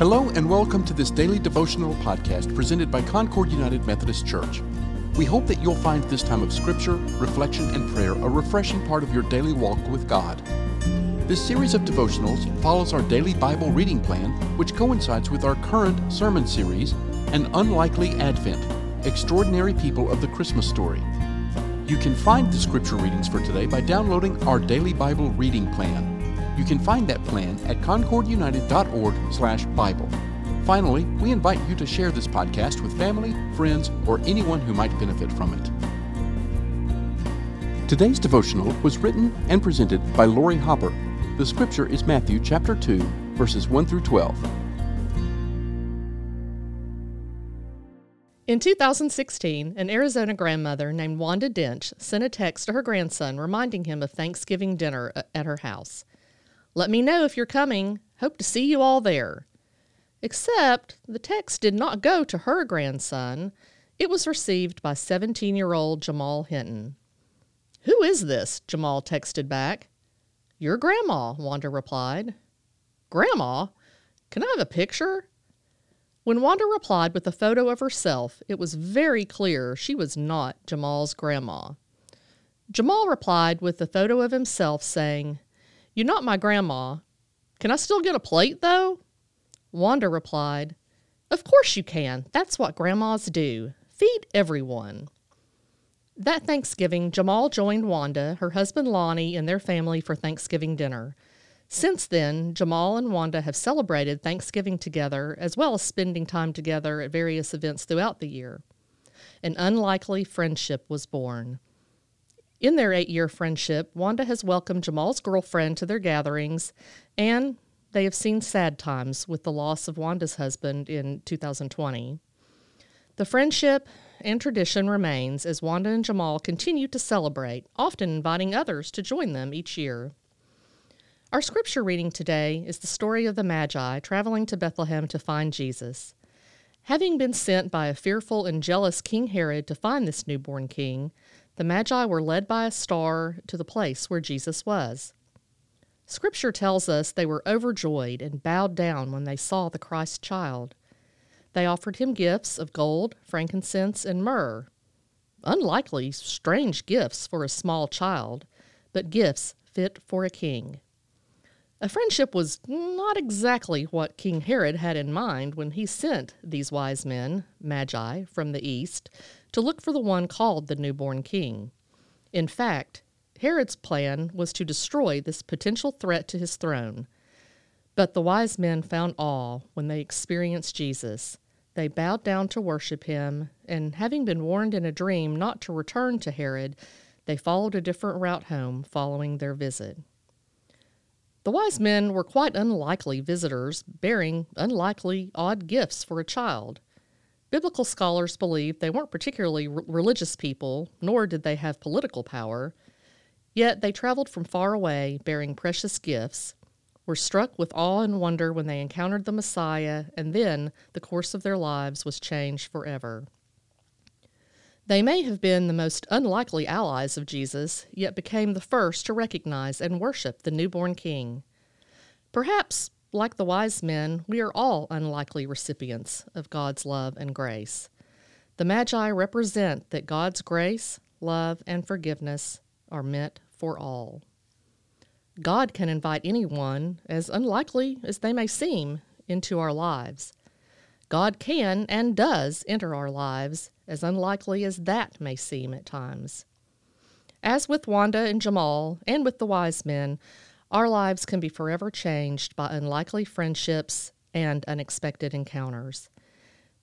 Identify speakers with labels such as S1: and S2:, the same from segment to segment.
S1: Hello, and welcome to this daily devotional podcast presented by Concord United Methodist Church. We hope that you'll find this time of scripture, reflection, and prayer a refreshing part of your daily walk with God. This series of devotionals follows our daily Bible reading plan, which coincides with our current sermon series, An Unlikely Advent Extraordinary People of the Christmas Story. You can find the scripture readings for today by downloading our daily Bible reading plan. You can find that plan at concordunited.org/bible. Finally, we invite you to share this podcast with family, friends, or anyone who might benefit from it. Today's devotional was written and presented by Lori Hopper. The scripture is Matthew chapter 2, verses 1 through 12.
S2: In 2016, an Arizona grandmother named Wanda Dench sent a text to her grandson reminding him of Thanksgiving dinner uh, at her house. Let me know if you're coming. Hope to see you all there. Except the text did not go to her grandson. It was received by 17 year old Jamal Hinton. Who is this? Jamal texted back. Your grandma, Wanda replied. Grandma? Can I have a picture? When Wanda replied with a photo of herself, it was very clear she was not Jamal's grandma. Jamal replied with a photo of himself saying, you're not my grandma. Can I still get a plate, though? Wanda replied, Of course you can. That's what grandmas do. Feed everyone. That Thanksgiving, Jamal joined Wanda, her husband Lonnie, and their family for Thanksgiving dinner. Since then, Jamal and Wanda have celebrated Thanksgiving together, as well as spending time together at various events throughout the year. An unlikely friendship was born. In their eight year friendship, Wanda has welcomed Jamal's girlfriend to their gatherings, and they have seen sad times with the loss of Wanda's husband in 2020. The friendship and tradition remains as Wanda and Jamal continue to celebrate, often inviting others to join them each year. Our scripture reading today is the story of the Magi traveling to Bethlehem to find Jesus. Having been sent by a fearful and jealous King Herod to find this newborn king, the Magi were led by a star to the place where Jesus was. Scripture tells us they were overjoyed and bowed down when they saw the Christ child. They offered him gifts of gold, frankincense, and myrrh. Unlikely, strange gifts for a small child, but gifts fit for a king. A friendship was not exactly what King Herod had in mind when he sent these wise men, magi, from the east to look for the one called the newborn king. In fact, Herod's plan was to destroy this potential threat to his throne. But the wise men found awe when they experienced Jesus. They bowed down to worship him, and having been warned in a dream not to return to Herod, they followed a different route home following their visit. The wise men were quite unlikely visitors, bearing unlikely odd gifts for a child. Biblical scholars believe they weren't particularly religious people, nor did they have political power. Yet they traveled from far away bearing precious gifts, were struck with awe and wonder when they encountered the Messiah, and then the course of their lives was changed forever. They may have been the most unlikely allies of Jesus, yet became the first to recognize and worship the newborn King. Perhaps like the wise men, we are all unlikely recipients of God's love and grace. The Magi represent that God's grace, love, and forgiveness are meant for all. God can invite anyone, as unlikely as they may seem, into our lives. God can and does enter our lives, as unlikely as that may seem at times. As with Wanda and Jamal, and with the wise men, our lives can be forever changed by unlikely friendships and unexpected encounters.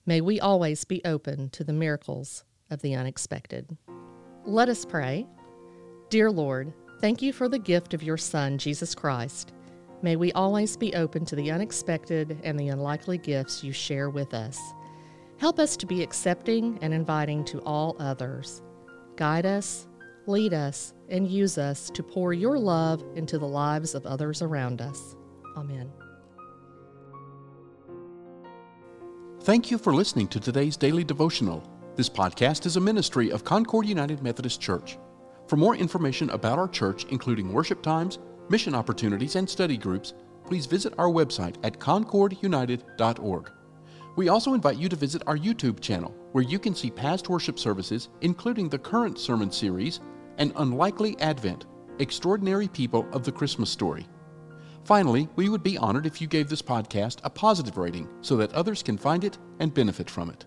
S2: May we always be open to the miracles of the unexpected. Let us pray. Dear Lord, thank you for the gift of your Son, Jesus Christ. May we always be open to the unexpected and the unlikely gifts you share with us. Help us to be accepting and inviting to all others. Guide us, lead us, and use us to pour your love into the lives of others around us. Amen.
S1: Thank you for listening to today's daily devotional. This podcast is a ministry of Concord United Methodist Church. For more information about our church, including worship times, mission opportunities, and study groups, please visit our website at concordunited.org. We also invite you to visit our YouTube channel, where you can see past worship services, including the current sermon series, An Unlikely Advent Extraordinary People of the Christmas Story. Finally, we would be honored if you gave this podcast a positive rating so that others can find it and benefit from it.